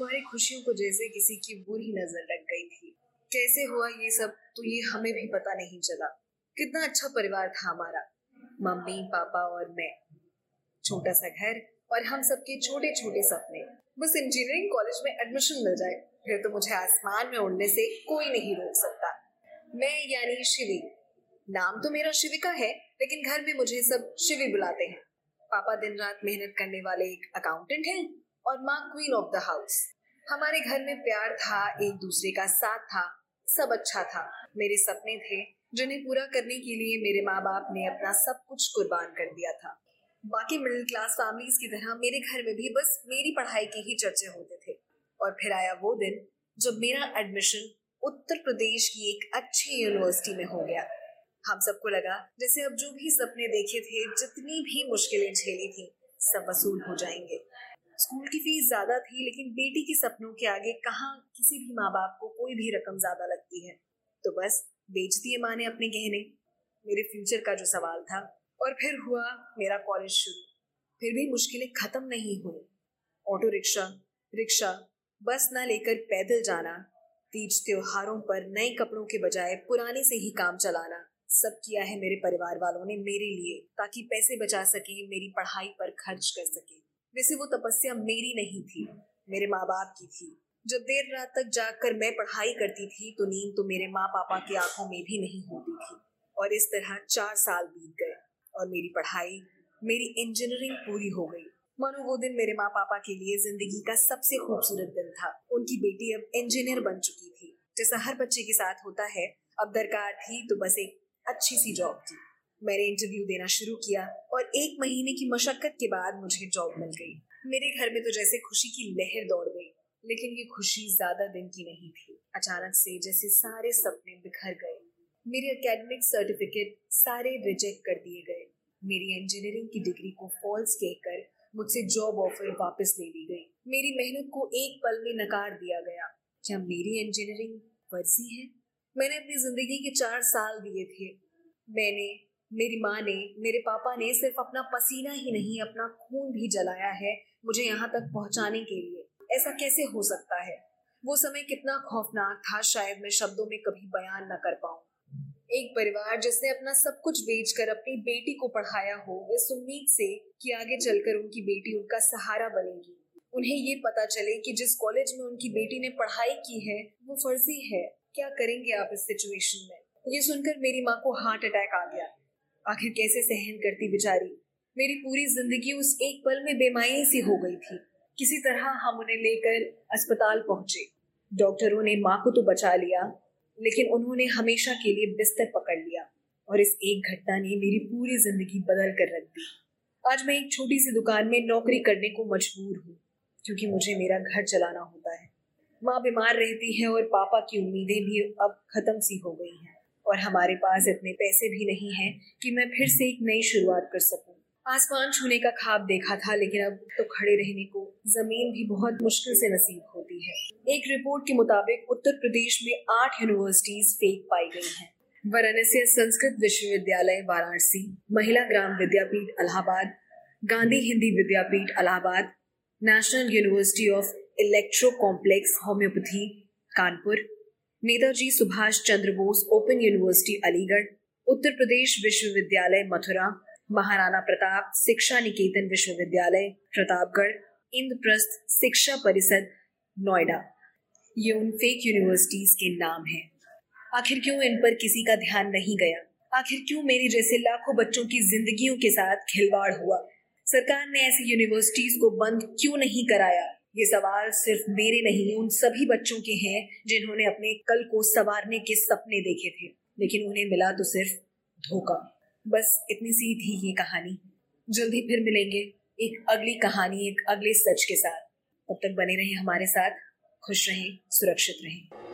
हमारी खुशियों को जैसे किसी की बुरी नज़र लग गई थी। कैसे हुआ ये सब तो ये हमें भी पता नहीं चला। कितना अच्छा परिवार था हमारा। मम्मी, पापा और मैं। छोटा सा घर और हम सबके छोटे छोटे सपने। बस इंजीनियरिंग कॉलेज में एडमिशन मिल जाए, फिर तो मुझे आसमान में उड़ने से कोई नहीं रोक सकता। मैं यानी शिवी। नाम तो मेरा शिविका है, लेकिन घर में मुझे सब शिवी बुलाते हैं। पापा दिन रात मेहनत करने वाले एक अकाउंटेंट हैं और माँ क्वीन ऑफ़ द हाउस हमारे घर में प्यार था, एक दूसरे का साथ था, सब अच्छा था। मेरे सपने थे, जिन्हें पूरा करने के लिए मेरे माँ बाप ने अपना सब कुछ कुर्बान कर दिया था। बाकी मिडिल क्लास फैमिलीज़ की तरह मेरे घर में भी बस मेरी पढ़ाई के ही चर्चे होते थे। और फिर आया वो दिन, जब मेरा एडमिशन उत्तर प्रदेश की एक अच्छी यूनिवर्सिटी में हो गया। हम सबको लगा, जैसे अब जो भी सपने देखे थे, जितनी भी मुश्किलें झेली थी, सब वसूल हो जाएँगे। स्कूल की फ़ीस ज़्यादा थी, लेकिन बेटी के सपनों के आगे कहाँ किसी भी माँ बाप को कोई भी रकम ज़्यादा लगती है? तो बस बेच दिए माँ ने अपने गहने। मेरे फ्यूचर का जो सवाल था, और फिर हुआ मेरा कॉलेज शुरू। फिर भी मुश्किलें खत्म नहीं हुई। ऑटो रिक्शा रिक्शा, बस ना लेकर पैदल जाना, तीज त्योहारों पर नए कपड़ों के बजाय पुराने से ही काम चलाना, सब किया है मेरे परिवार वालों ने मेरे लिए, ताकि पैसे बचा सके, मेरी पढ़ाई पर खर्च कर सके। वैसे वो तपस्या मेरी नहीं थी, मेरे माँ बाप की थी। जब देर रात तक जाकर मैं पढ़ाई करती थी तो नींद तो मेरे माँ पापा की आँखों में भी नहीं होती थी। और इस तरह चार साल बीत गए, और मेरी पढ़ाई, मेरी इंजीनियरिंग पूरी हो गई। मानो वो दिन मेरे माँ पापा के लिए ज़िंदगी का सबसे खूबसूरत दिन था। उनकी बेटी अब इंजीनियर बन चुकी थी। जैसा हर बच्चे के साथ होता है, अब दरकार थी तो बस एक अच्छी सी जॉब थी। मैंने इंटरव्यू देना शुरू किया और एक महीने की मशक्कत के बाद मुझे जॉब मिल गई। मेरे घर में तो जैसे खुशी की लहर दौड़ गई, लेकिन ये खुशी ज़्यादा दिन की नहीं थी। अचानक से जैसे सारे सपने बिखर गए। मेरे एकेडमिक सर्टिफिकेट सारे रिजेक्ट कर दिए गए। मेरी इंजीनियरिंग की डिग्री को फॉल्स कहकर मुझसे जॉब ऑफ़र वापस ले ली गई। मेरी मेहनत को एक पल में नकार दिया गया। क्या मेरी इंजीनियरिंग फर्जी है? मैंने अपनी ज़िंदगी के चार साल दिए थे। मैंने मेरी माँ ने, मेरे पापा ने सिर्फ़ अपना पसीना ही नहीं, अपना खून भी जलाया है मुझे यहाँ तक पहुँचाने के लिए। ऐसा कैसे हो सकता है? वो समय कितना खौफनाक था, शायद मैं शब्दों में कभी बयान न कर पाऊँ। एक परिवार जिसने अपना सब कुछ बेचकर अपनी बेटी को पढ़ाया हो, इस उम्मीद से कि आगे चलकर उनकी बेटी उनका सहारा बनेगी। उन्हें ये पता चले कि जिस कॉलेज में उनकी बेटी ने पढ़ाई की है, वो फर्जी है। क्या करेंगे आप इस सिचुएशन में? ये सुनकर मेरी माँ को हार्ट अटैक आ गया। आखिर कैसे सहन करती बेचारी? मेरी पूरी ज़िंदगी उस एक पल में बेमाई सी हो गई थी। किसी तरह हम उन्हें लेकर अस्पताल पहुँचे। डॉक्टरों ने माँ को तो बचा लिया, लेकिन उन्होंने हमेशा के लिए बिस्तर पकड़ लिया और इस एक घटना ने मेरी पूरी ज़िंदगी बदल कर रख दी। आज मैं एक छोटी सी दुकान में नौकरी करने को मजबूर हूँ, क्योंकि मुझे मेरा घर चलाना होता है। माँ बीमार रहती है और पापा की उम्मीदें भी अब खत्म सी हो गई हैं। और हमारे पास इतने पैसे भी नहीं हैं कि मैं फिर से एक नई शुरुआत कर सकूँ। आसमान छूने का खाब देखा था, लेकिन अब तो खड़े रहने को ज़मीन भी बहुत मुश्किल से नसीब होती है एक रिपोर्ट के मुताबिक, उत्तर प्रदेश में आठ यूनिवर्सिटीज फेक पाई गई हैं। Varanasi Sanskrit Vishwavidyalaya, Varanasi, Mahila Gram Vidyapeeth, Allahabad, Gandhi Hindi Vidyapeeth, Allahabad national university of electro complex homeopathy, Kanpur Netaji Subhash Chandra Bose, open university, Aligarh, Uttar Pradesh Vishwavidyalaya, Mathura, Maharana Pratap शिक्षा निकेतन विश्वविद्यालय, प्रतापगढ़, इंद्रप्रस्थ शिक्षा परिषद, नोएडा। ये उन fake universities के नाम हैं। आखिर क्यों इन पर किसी का ध्यान नहीं गया? आखिर क्यों मेरी जैसे लाखों बच्चों की जिंदगियों के साथ खिलवाड़ हुआ? सरकार ने ऐसी यूनिवर्सिटीज को बंद क्यों नहीं कराया? ये सवाल सिर्फ़ मेरे नहीं, उन सभी बच्चों के हैं जिन्होंने अपने कल को सवारने के सपने देखे थे। लेकिन उन्हें मिला तो सिर्फ़ धोखा। बस इतनी सी थी ये कहानी। जल्द ही फिर मिलेंगे एक अगली कहानी, एक अगले सच के साथ। तब तक बने रहे हमारे साथ, खुश रहें, सुरक्षित रहें।